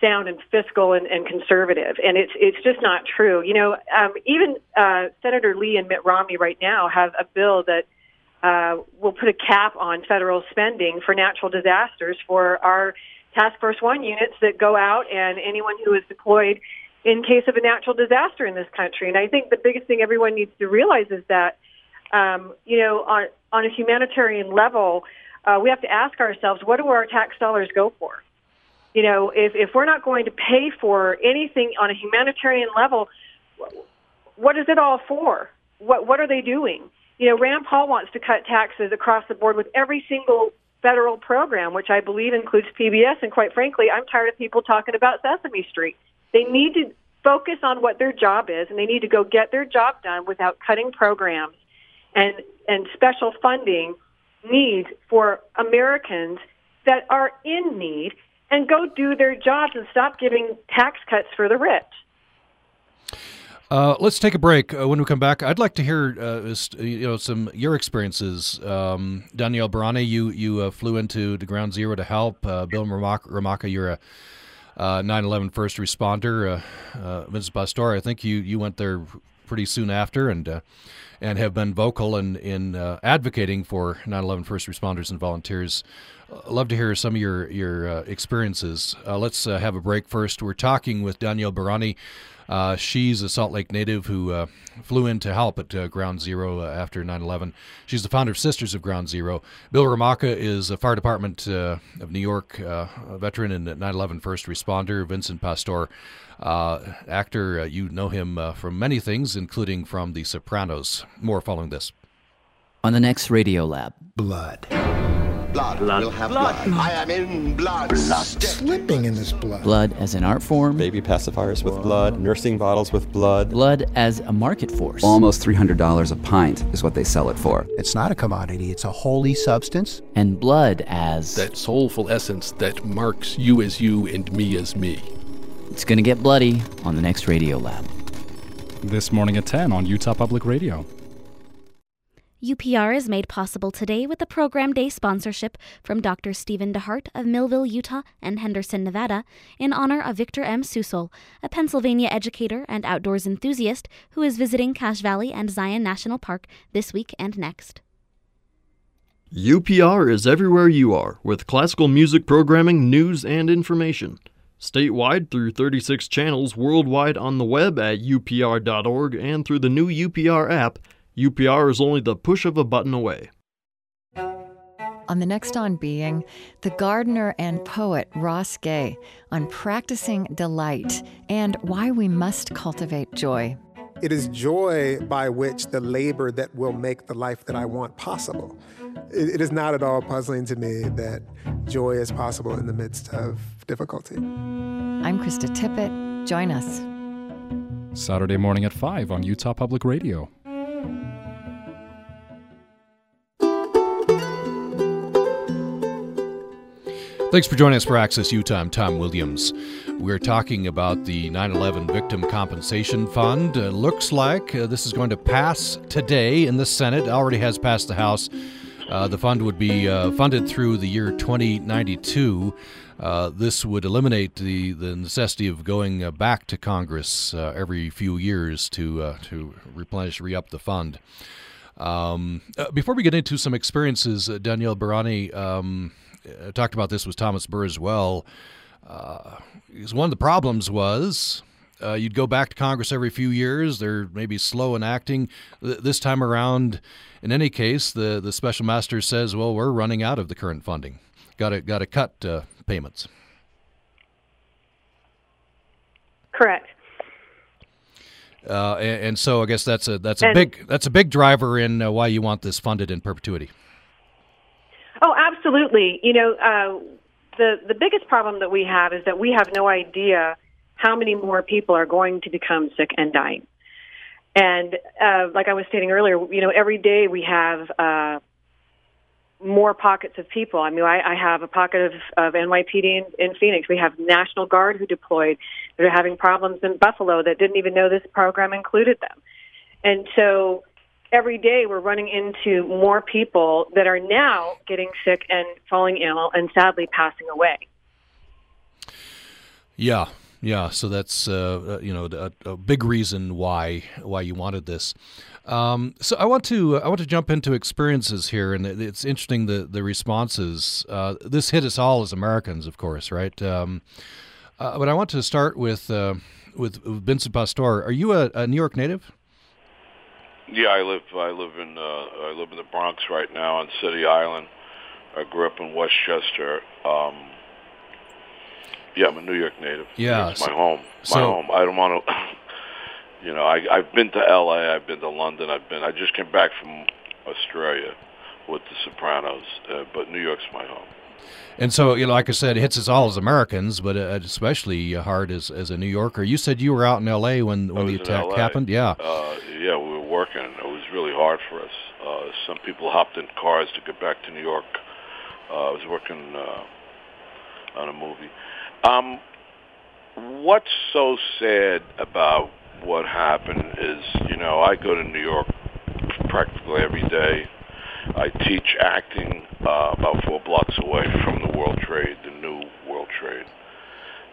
sound and fiscal and, and conservative, and it's it's just not true. You know, um, even uh, Senator Lee and Mitt Romney right now have a bill that uh, will put a cap on federal spending for natural disasters for our Task Force One units that go out and anyone who is deployed in case of a natural disaster in this country. And I think the biggest thing everyone needs to realize is that, um, you know, on on a humanitarian level, uh, we have to ask ourselves, what do our tax dollars go for? You know, if, if we're not going to pay for anything on a humanitarian level, what is it all for? What, what are they doing? You know, Rand Paul wants to cut taxes across the board with every single federal program, which I believe includes PBS. And quite frankly, I'm tired of people talking about Sesame Street. They need to focus on what their job is, and they need to go get their job done without cutting programs and and special funding needs for Americans that are in need and go do their jobs and stop giving tax cuts for the rich. Uh, let's take a break. Uh, when we come back, I'd like to hear uh, you know some your experiences. Um, Danielle Barani, you you uh, flew into the Ground Zero to help. Uh, Bill Romaka, you're a uh, 9/11 first responder. Vince Pastore, I think you you went there pretty soon after, and and have been vocal in in advocating for 9/11 first responders and volunteers love to hear some of your your uh, experiences. Uh, let's uh, have a break first. We're talking with Danielle Barani. Uh, she's a Salt Lake native who uh, flew in to help at uh, Ground Zero after 9 11. She's the founder of Sisters of Ground Zero. Bill Romaka is a fire department of New York veteran and 9 11 first responder. Vincent Pastore, actor, you know him from many things, including from The Sopranos. More following this. On the next Radio Lab Blood. Blood. blood. We'll have blood. blood. I am in blood. Blood. Slipping in this blood. Blood as an art form. Baby pacifiers with blood. Nursing bottles with blood. Blood as a market force. Almost $300 a pint is what they sell it for. It's not a commodity, it's a holy substance. And blood as. That soulful essence that marks you as you and me as me. It's going to get bloody on the next Radio Lab. This morning at 10 on Utah Public Radio. UPR is made possible today with a program day sponsorship from Dr. Stephen DeHart of Millville, Utah and Henderson, Nevada, in honor of Victor M. Susel, a Pennsylvania educator and outdoors enthusiast who is visiting Cache Valley and Zion National Park this week and next. UPR is everywhere you are with classical music programming, news, and information. Statewide through 36 channels worldwide on the web at upr.org and through the new UPR app UPR is only the push of a button away. On the next On Being, the gardener and poet Ross Gay on practicing delight and why we must cultivate joy. It is joy by which the labor that will make the life that I want possible. it is not at all puzzling to me that joy is possible in the midst of difficulty. I'm Krista Tippett. Join us. Saturday morning at 5 on Utah Public Radio. Thanks for joining us for Access Utah. I'm Tom Williams. We're talking about the 9 11 Victim Compensation Fund. Uh, looks like uh, this is going to pass today in the Senate. It already has passed the House. Uh, the fund would be uh, funded through the year 2092. Uh, this would eliminate the, the necessity of going uh, back to Congress every few years to to replenish, re-up the fund. Um, before we get into some experiences, Danielle Barani um, talked about this with Thomas Burr as well. one of the problems was uh, you'd go back to Congress every few years. They're maybe slow in acting. This time around, in any case, the, the special master says, "Well, we're running out of the current funding. Got to got to cut uh, payments." Correct. Uh, and, and, so I guess that's a that's a and, big that's a big driver in uh, why you want this funded in perpetuity. Absolutely. You know, uh, the the biggest problem that we have is that we have no idea how many more people are going to become sick and dying. And uh, like I was stating earlier, you know, every day we have uh, more pockets of people. I mean, I, I have a pocket of, of NYPD in, in Phoenix. We have National Guard who deployed that are having problems in Buffalo that didn't even know this program included them. And so every day we're running into more people that are now getting sick and falling ill and sadly passing away. Yeah, yeah, so that's uh, uh, you know a, a, big reason why why you wanted this. Um, so I want to I want to jump into experiences here, and it's interesting the the responses. Uh, this hit us all as Americans, of course, right? Um, uh, but I want to start with uh, with, Vincent Pastore. Are you a, a, New York native? Yeah, I live I live in uh, I live in the Bronx right now on City Island. I grew up in Westchester. Um, yeah, I'm a New York native. Yeah, it's my home. My so, home. I don't want to. You know, I, I've been to L.A. I've been to London. I've been. I just came back from Australia with The Sopranos, uh, but New York's my home. And so, you know, like I said, it hits us all as Americans, but uh, especially hard as as a New Yorker. You said you were out in L.A. when when the attack happened. Yeah. Uh, yeah, we were working. It was really hard for us. Uh, some people hopped in cars to get back to New York. Uh, I was working uh, on a movie. Um, what's so sad about what happened is, you know, I go to New York practically every day. I teach acting uh, about four blocks away from the World Trade, the new World Trade.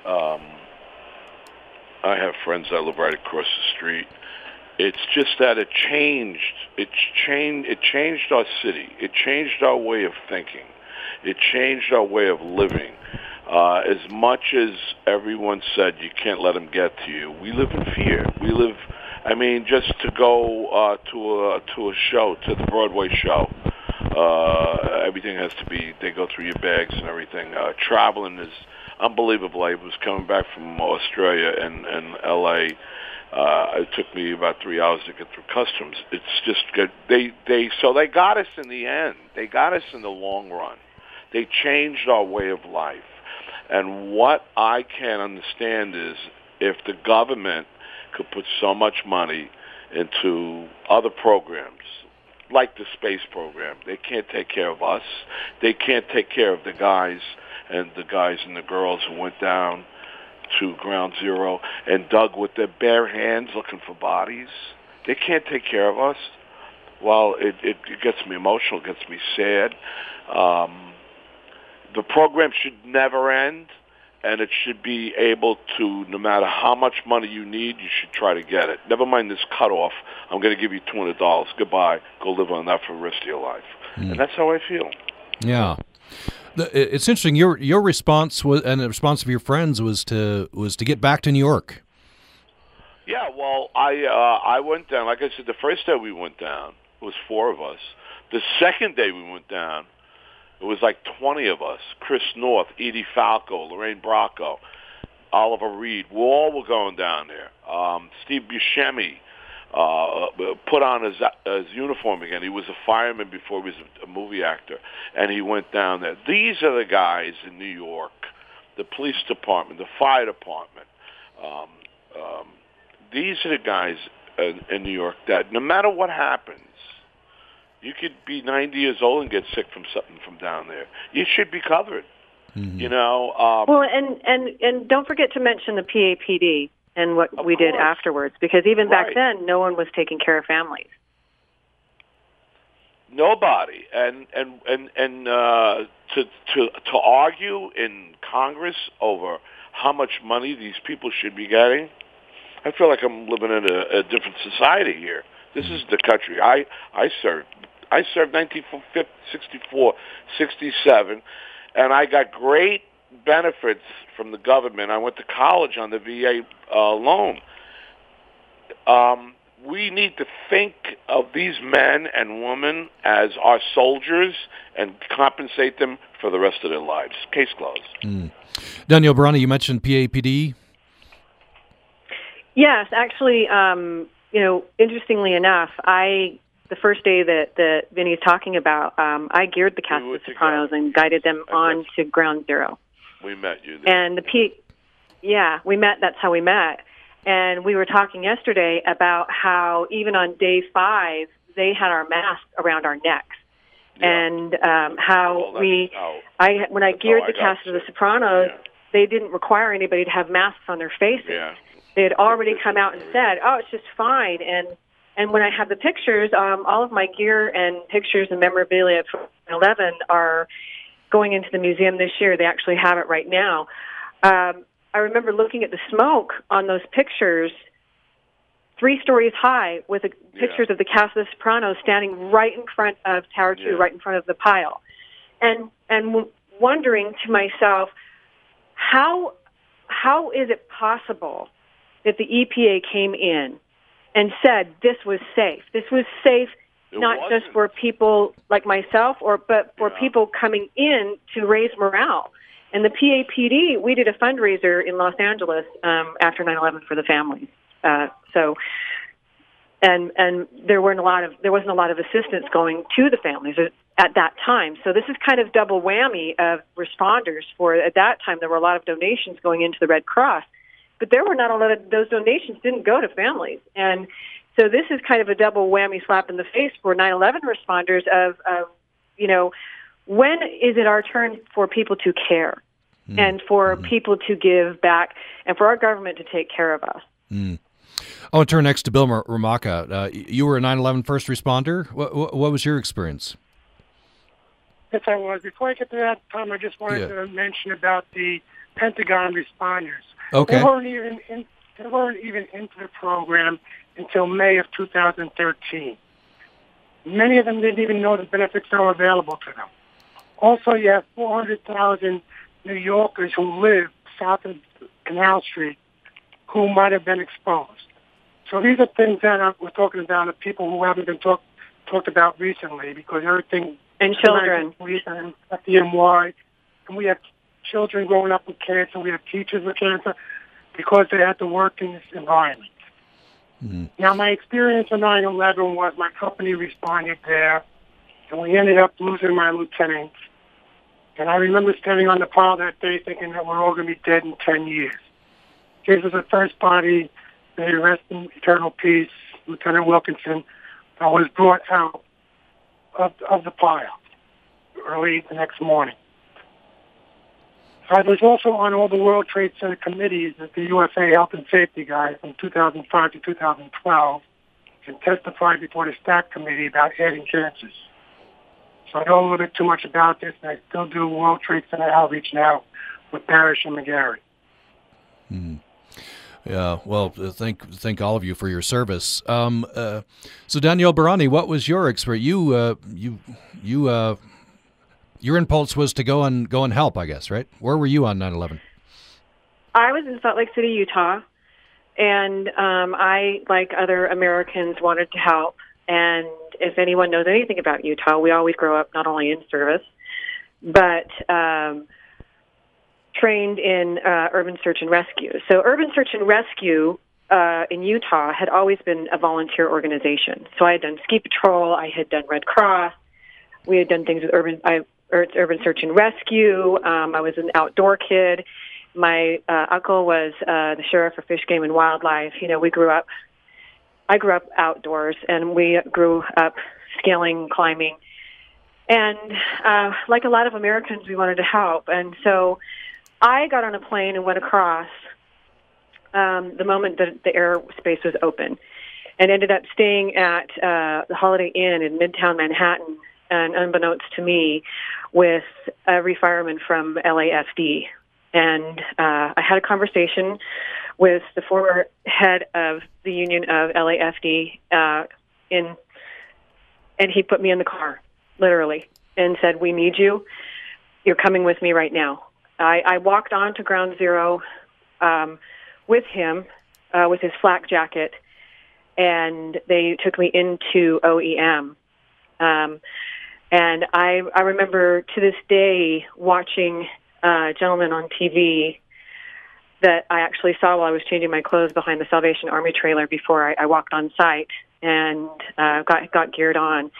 Um, I have friends that live right across the street. It's just that it changed. It changed. It changed our city. It changed our way of thinking. It changed our way of living. Uh, as much as everyone said you can't let them get to you, we live in fear. We live. I mean, just to go uh, to a to a show, to the Broadway show, uh, everything has to be. They go through your bags and everything. Uh, traveling is unbelievable. I was coming back from Australia and and L.A. Uh, it took me about three hours to get through customs. It's just good. They they so they got us in the end. They got us in the long run. They changed our way of life and what I can't understand is if the government could put so much money into other programs, like the space program, they can't take care of us. They can't take care of the guys and the guys and the girls who went down to ground zero and dug with their bare hands looking for bodies. They can't take care of us. Well, it, it, it gets me emotional, it gets me sad. Um, the program should never end, and it should be able to, no matter how much money you need, you should try to get it. Never mind this cutoff. I'm going to give you two hundred dollars. Goodbye. Go live on that for the rest of your life. Mm. And that's how I feel. Yeah. It's interesting. Your your response was, and the response of your friends was to was to get back to New York. Yeah, well, I uh, I went down. Like I said, the first day we went down, it was four of us. The second day we went down, it was like 20 of us. Chris Noth, Edie Falco, Lorraine Bracco, Oliver Reed. We all were going down there. Um, Steve Buscemi uh, put on his, his uniform again. He was a fireman before he was a movie actor, and he went down there. These are the guys in New York, the police department, the fire department. Um, um, these are the guys in, in New York that no matter what happens, you could be 90 years old and get sick from something from down there. You should be covered. Mm-hmm. You know. Um, well, and and and don't forget to mention the PAPD and what we course. did afterwards, because even right. back then, no one was taking care of families. Nobody. And and and and uh, to to to argue in Congress over how much money these people should be getting, I feel like I'm living in a, a different society here. This is the country I I served. I served 1964, 67, and I got great benefits from the government. I went to college on the VA uh, loan. Um, we need to think of these men and women as our soldiers and compensate them for the rest of their lives. Case closed. Mm. Danielle Barani, you mentioned PAPD. Yes, actually, um, you know, interestingly enough, I the first day that that Vinny's talking about, um, I geared the cast of Sopranos and guided them on to Ground Zero. We met you there. And the P, yeah, we met. That's how we met. And we were talking yesterday about how even on day five, they had our masks around our necks. Yeah. And um, how Well, we, how- I when I geared I the cast of The Sopranos, they didn't require anybody to have masks on their faces. Yeah. They had already come out and said, "Oh, it's just fine." And and when I have the pictures, um, all of my gear and pictures and memorabilia from 11 are going into the museum this year. They actually have it right now. Um, I remember looking at the smoke on those pictures, three stories high, with the pictures of the cast of The Sopranos standing right in front of Tower Two, right in front of the pile, and and w- wondering to myself, how how is it possible that the EPA came in and said this was safe? This was safe It not wasn't. just for people like myself, or but for people coming in to raise morale. And the PAPD, we did a fundraiser in Los Angeles um, after 9/11 for the families. Uh, so, and and there weren't a lot of there wasn't a lot of assistance going to the families at, at that time. So this is kind of double whammy of responders. For at that time, there were a lot of donations going into the Red Cross, but there were not a lot of those donations didn't go to families. And so this is kind of a double whammy slap in the face for 9/11 responders of, of you know when is it our turn for people to care and for people to give back and for our government to take care of us. Mm. I want to turn next to Bill Mar- Romaka. Uh, you were a 9/11 first responder. What, what, what was your experience? Yes, I was. Before I get to that, Tom, I just wanted Yeah. to mention about the Pentagon responders. Okay. They weren't even in, they weren't even into the program until May of 2013. Many of them didn't even know the benefits that were available to them. Also, you have 400,000 New Yorkers who live south of Canal Street who might have been exposed. So these are things that we're talking about of people who haven't been talk, talked about recently because everything And children. we and at the NY, and we have children growing up with cancer. We have teachers with cancer because they had to work in this environment. Mm-hmm. Now, my experience on 9/11 was my company responded there, and we ended up losing my lieutenant. And I remember standing on the pile that day thinking that we're all going to be dead in 10 years. This was the first body, he rest in eternal peace, Lieutenant Wilkinson, that was brought out of, of the pile early the next morning. I was also on all the World Trade Center committees as the UFA Health and Safety guy from 2005 to 2012 and testified before the STAC committee about adding cancers. So I know a little bit too much about this, and I still do World Trade Center outreach now with Barasch and McGarry. Yeah, well, uh, thank thank all of you for your service. Um, uh, so Danielle Barani, what was your experience? You uh, you you uh, your impulse was to go and go and help, I guess, right? Where were you on 9/11? I was in Salt Lake City, Utah, and um, I, like other Americans, wanted to help. And if anyone knows anything about Utah, we always grow up not only in service, but um, trained in uh, urban search and rescue. So, urban search and rescue uh, in Utah had always been a volunteer organization. So, I had done ski patrol, I had done Red Cross, we had done things with urban I, urban search and rescue. Um, I was an outdoor kid. My uh, uncle was uh, the sheriff for Fish, Game, and Wildlife. You know, we grew up. I grew up outdoors, and we grew up scaling, climbing, and uh, like a lot of Americans, we wanted to help. And so, I got on a plane and went across um, the moment that the airspace was open. and ended up staying at uh, the Holiday Inn in Midtown Manhattan, and unbeknownst to me, with every fireman from LAFD. And uh, I had a conversation with the former head of the union of LAFD uh, in, and he put me in the car, literally, and said, "We need you. You're coming with me right now." I, I walked on to Ground Zero um, with him uh, with his flak jacket, and they took me into OEM. Um, and I, I remember to this day watching a gentleman on TV that I actually saw while I was changing my clothes behind the Salvation Army trailer before I, I walked on site and uh, got got geared on.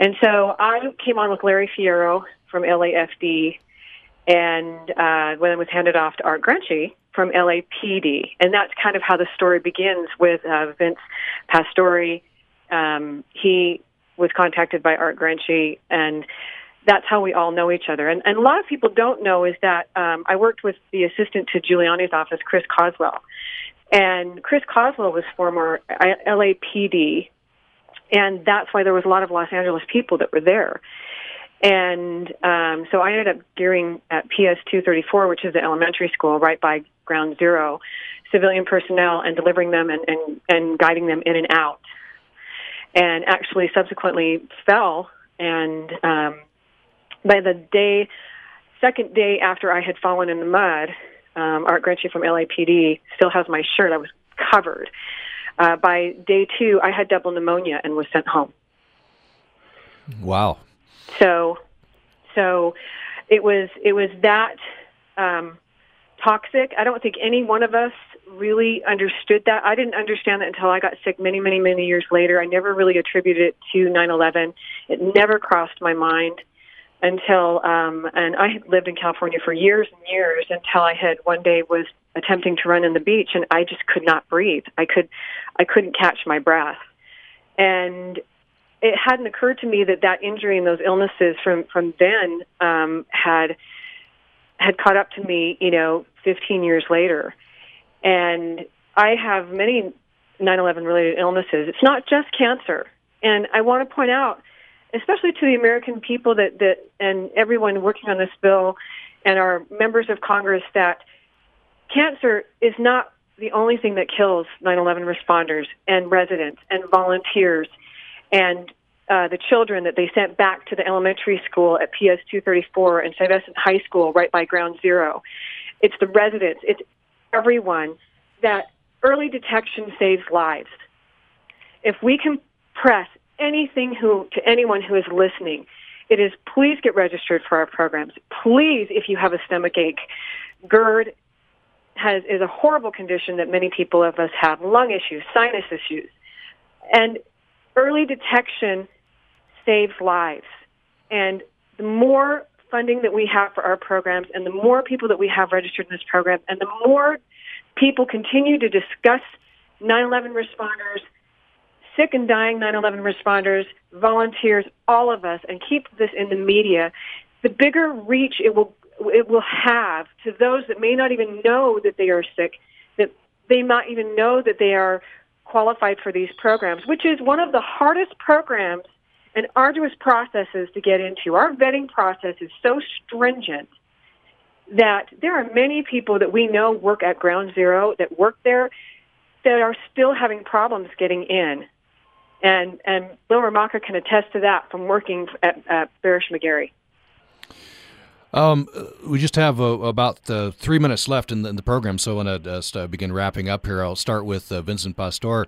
And so I came on with Larry Fierro from LAFD, and uh, when I was handed off to Art Grenche from LAPD, and that's kind of how the story begins with uh, Vince Pastore. Um, he was contacted by Art Grenche, and that's how we all know each other. And, and a lot of people don't know is that um, I worked with the assistant to Giuliani's office, Chris Coswell. And Chris Coswell was former LAPD, and that's why there was a lot of Los Angeles people that were there. And um, so I ended up gearing at PS 234, which is the elementary school right by Ground Zero, civilian personnel and delivering them and, and, and guiding them in and out. And actually, subsequently fell. And um, by the day, second day after I had fallen in the mud, um, Art Grenche from LAPD still has my shirt. I was covered. Uh, by day two, I had double pneumonia and was sent home. Wow. So, so it was it was that um, toxic. I don't think any one of us really understood that. I didn't understand that until I got sick many, many, many years later. I never really attributed it to 9/11. It never crossed my mind until um and I had lived in California for years and years until I had one day was attempting to run in the beach and I just could not breathe. I could I couldn't catch my breath. And it hadn't occurred to me that that injury and those illnesses from from then um had had caught up to me, you know, 15 years later. And I have many 9/11 related illnesses. It's not just cancer. And I want to point out especially to the American people that, that and everyone working on this bill and our members of Congress that cancer is not the only thing that kills 9/11 responders and residents and volunteers and uh, the children that they sent back to the elementary school at PS 234 and Stuyvesant High School right by Ground Zero. It's the residents. It's everyone that early detection saves lives. If we can press anything who to anyone who is listening, it is please get registered for our programs. Please, if you have a stomach ache, GERD has is a horrible condition that many people of us have, lung issues, sinus issues. And early detection saves lives. And the more funding that we have for our programs and the more people that we have registered in this program and the more people continue to discuss 9/11 responders sick and dying 9/11 responders, volunteers, all of us, and keep this in the media, the bigger reach it will it will have to those that may not even know that they are sick, that they might even know that they are qualified for these programs, which is one of the hardest programs and arduous processes to get into. Our vetting process is so stringent that there are many people that we know work at Ground Zero that work there that are still having problems getting in. And and Bill Romaka can attest to that from working at, at Barasch McGarry. Um, we just have uh, about uh, three minutes left in the, in the program, so I want to uh, begin wrapping up here. I'll start with uh, Vincent Pastore.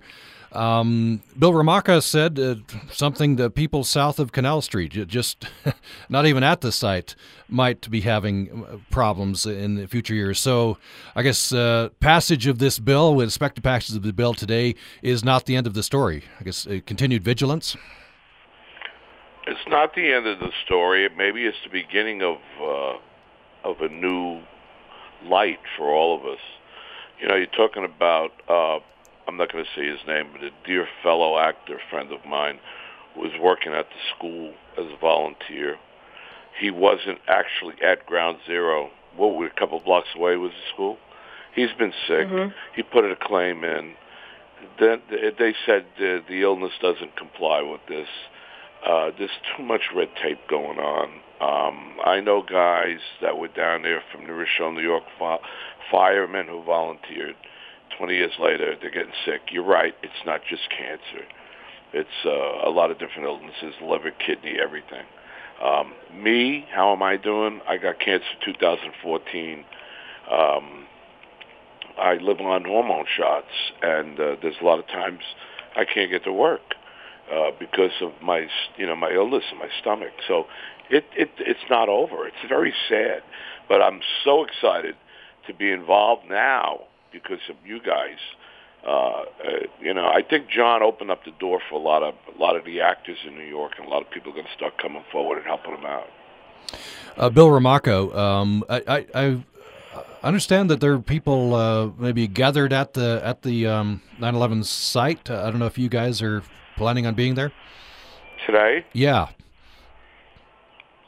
Um, Bill Romaka said uh, something that people south of Canal Street, just not even at the site, might be having uh, problems in the future years. So I guess uh, passage of this bill, with expected passage of the bill today, is not the end of the story. I guess uh, continued vigilance. It's not the end of the story. Maybe it's the beginning of uh, of a new light for all of us. You know, you're talking about uh, I'm not going to say his name, but a dear fellow actor friend of mine was working at the school as a volunteer. He wasn't actually at Ground Zero. What, well, a couple blocks away was the school. He's been sick. Mm-hmm. He put a claim in. then they said uh, the illness doesn't comply with this. Uh, there's too much red tape going on. Um, I know guys that were down there from New Rochelle, New York, fi- firemen who volunteered. 20 years later, they're getting sick. You're right. It's not just cancer. It's uh, a lot of different illnesses, liver, kidney, everything. Um, me, how am I doing? I got cancer 2014. Um, I live on hormone shots, and uh, there's a lot of times I can't get to work uh, because of my, you know, my illness in my stomach. So it, it it's not over. It's very sad, but I'm so excited to be involved now because of you guys. Uh, uh, you know, I think John opened up the door for a lot of a lot of the actors in New York, and a lot of people are going to start coming forward and helping them out. Uh, Bill Romaka, um, I, I, I, understand that there are people uh, maybe gathered at the at the um, 9/11 site. I don't know if you guys are planning on being there today. Yeah.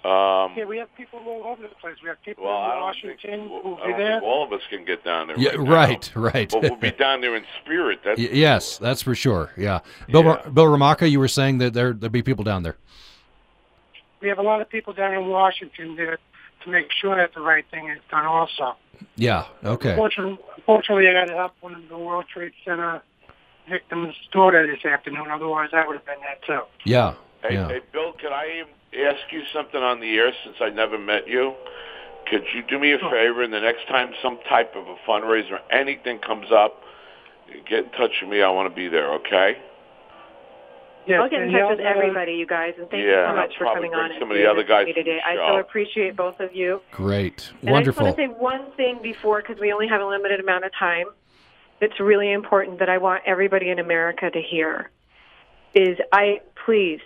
Um, yeah, we have people all over the place. We have people well, in Washington who'll I be don't there. think all of us can get down there. Yeah, right, right, now. right. But we'll be down there in spirit. That's y- yes, that's for sure. Yeah, Bill Yeah. Bill Romaka, you were saying that there there'll be people down there. We have a lot of people down in Washington there to make sure that the right thing is done also. Yeah. Okay. Unfortunately, unfortunately I got to help one of the World Trade Center victims' daughter this afternoon. Otherwise, I would have been there too. Yeah. Hey, yeah. hey, Bill, can I ask you something on the air since I never met you? Could you do me a favor and the next time some type of a fundraiser or anything comes up, get in touch with me. I want to be there, okay? Yes, I'll get in touch with everybody, you guys, and thank you so much I'll for probably coming bring on and some of the other guys with me to the today. I show. so appreciate both of you. Great. And Wonderful. I just want to say one thing before, because we only have a limited amount of time. That's really important that I want everybody in America to hear. Is I please,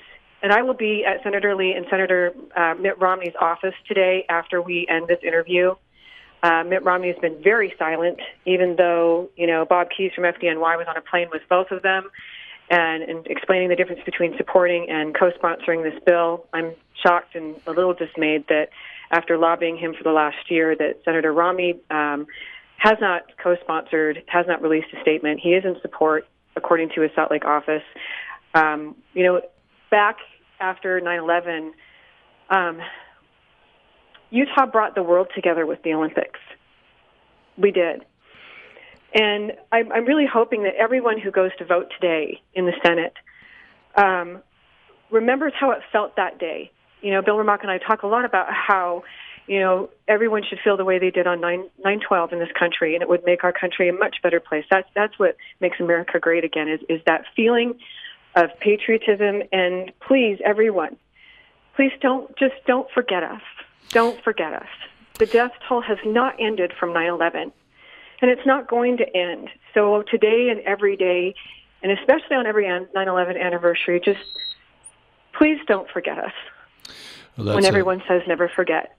and I will be at Senator Lee and Senator uh, Mitt Romney's office today after we end this interview. Uh, Mitt Romney has been very silent, even though you know Bob Keys from FDNY was on a plane with both of them, and, and explaining the difference between supporting and co-sponsoring this bill. I'm shocked and a little dismayed that after lobbying him for the last year, that Senator Romney um, has not co-sponsored, has not released a statement. He is in support, according to his Salt Lake office. Um, you know, back after 9/11, um, Utah brought the world together with the Olympics. We did. And I'm, I'm really hoping that everyone who goes to vote today in the Senate um, remembers how it felt that day. You know, Bill Ramach and I talk a lot about how, you know, everyone should feel the way they did on 9 9/12 in this country, and it would make our country a much better place. That's that's what makes America great again. Is is that feeling of patriotism? And please, everyone, please don't just don't forget us. Don't forget us. The death toll has not ended from 9/11 and it's not going to end. So today and every day, and especially on every 9/11 anniversary, just please don't forget us. Well, when a- everyone says never forget.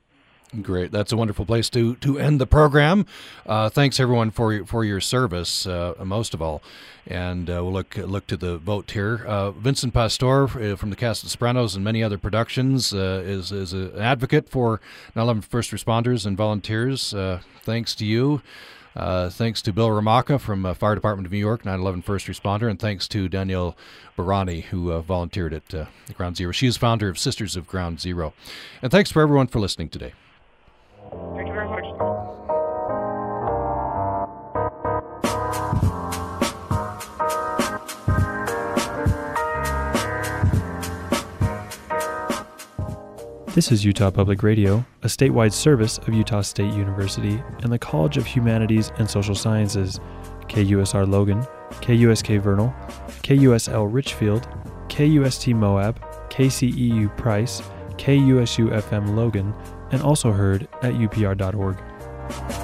Great. That's a wonderful place to to end the program. Uh, thanks everyone for your, for your service, uh, most of all, and uh, we'll look look to the vote here. Uh, Vincent Pastore uh, from the cast of Sopranos and many other productions uh, is is an advocate for 9/11 first responders and volunteers. Thanks to you. Uh, thanks to Bill Romaka from uh, Fire Department of New York, 9/11 first responder, and thanks to Danielle Barani who uh, volunteered at Ground Zero. She is founder of Sisters of Ground Zero, and thanks for everyone for listening today. Thank you very much. This is Utah Public Radio, a statewide service of Utah State University and the College of Humanities and Social Sciences, KUSR Logan, KUSK Vernal, KUSL Richfield, KUST Moab, KCEU Price, KUSU FM Logan, and also heard at upr.org.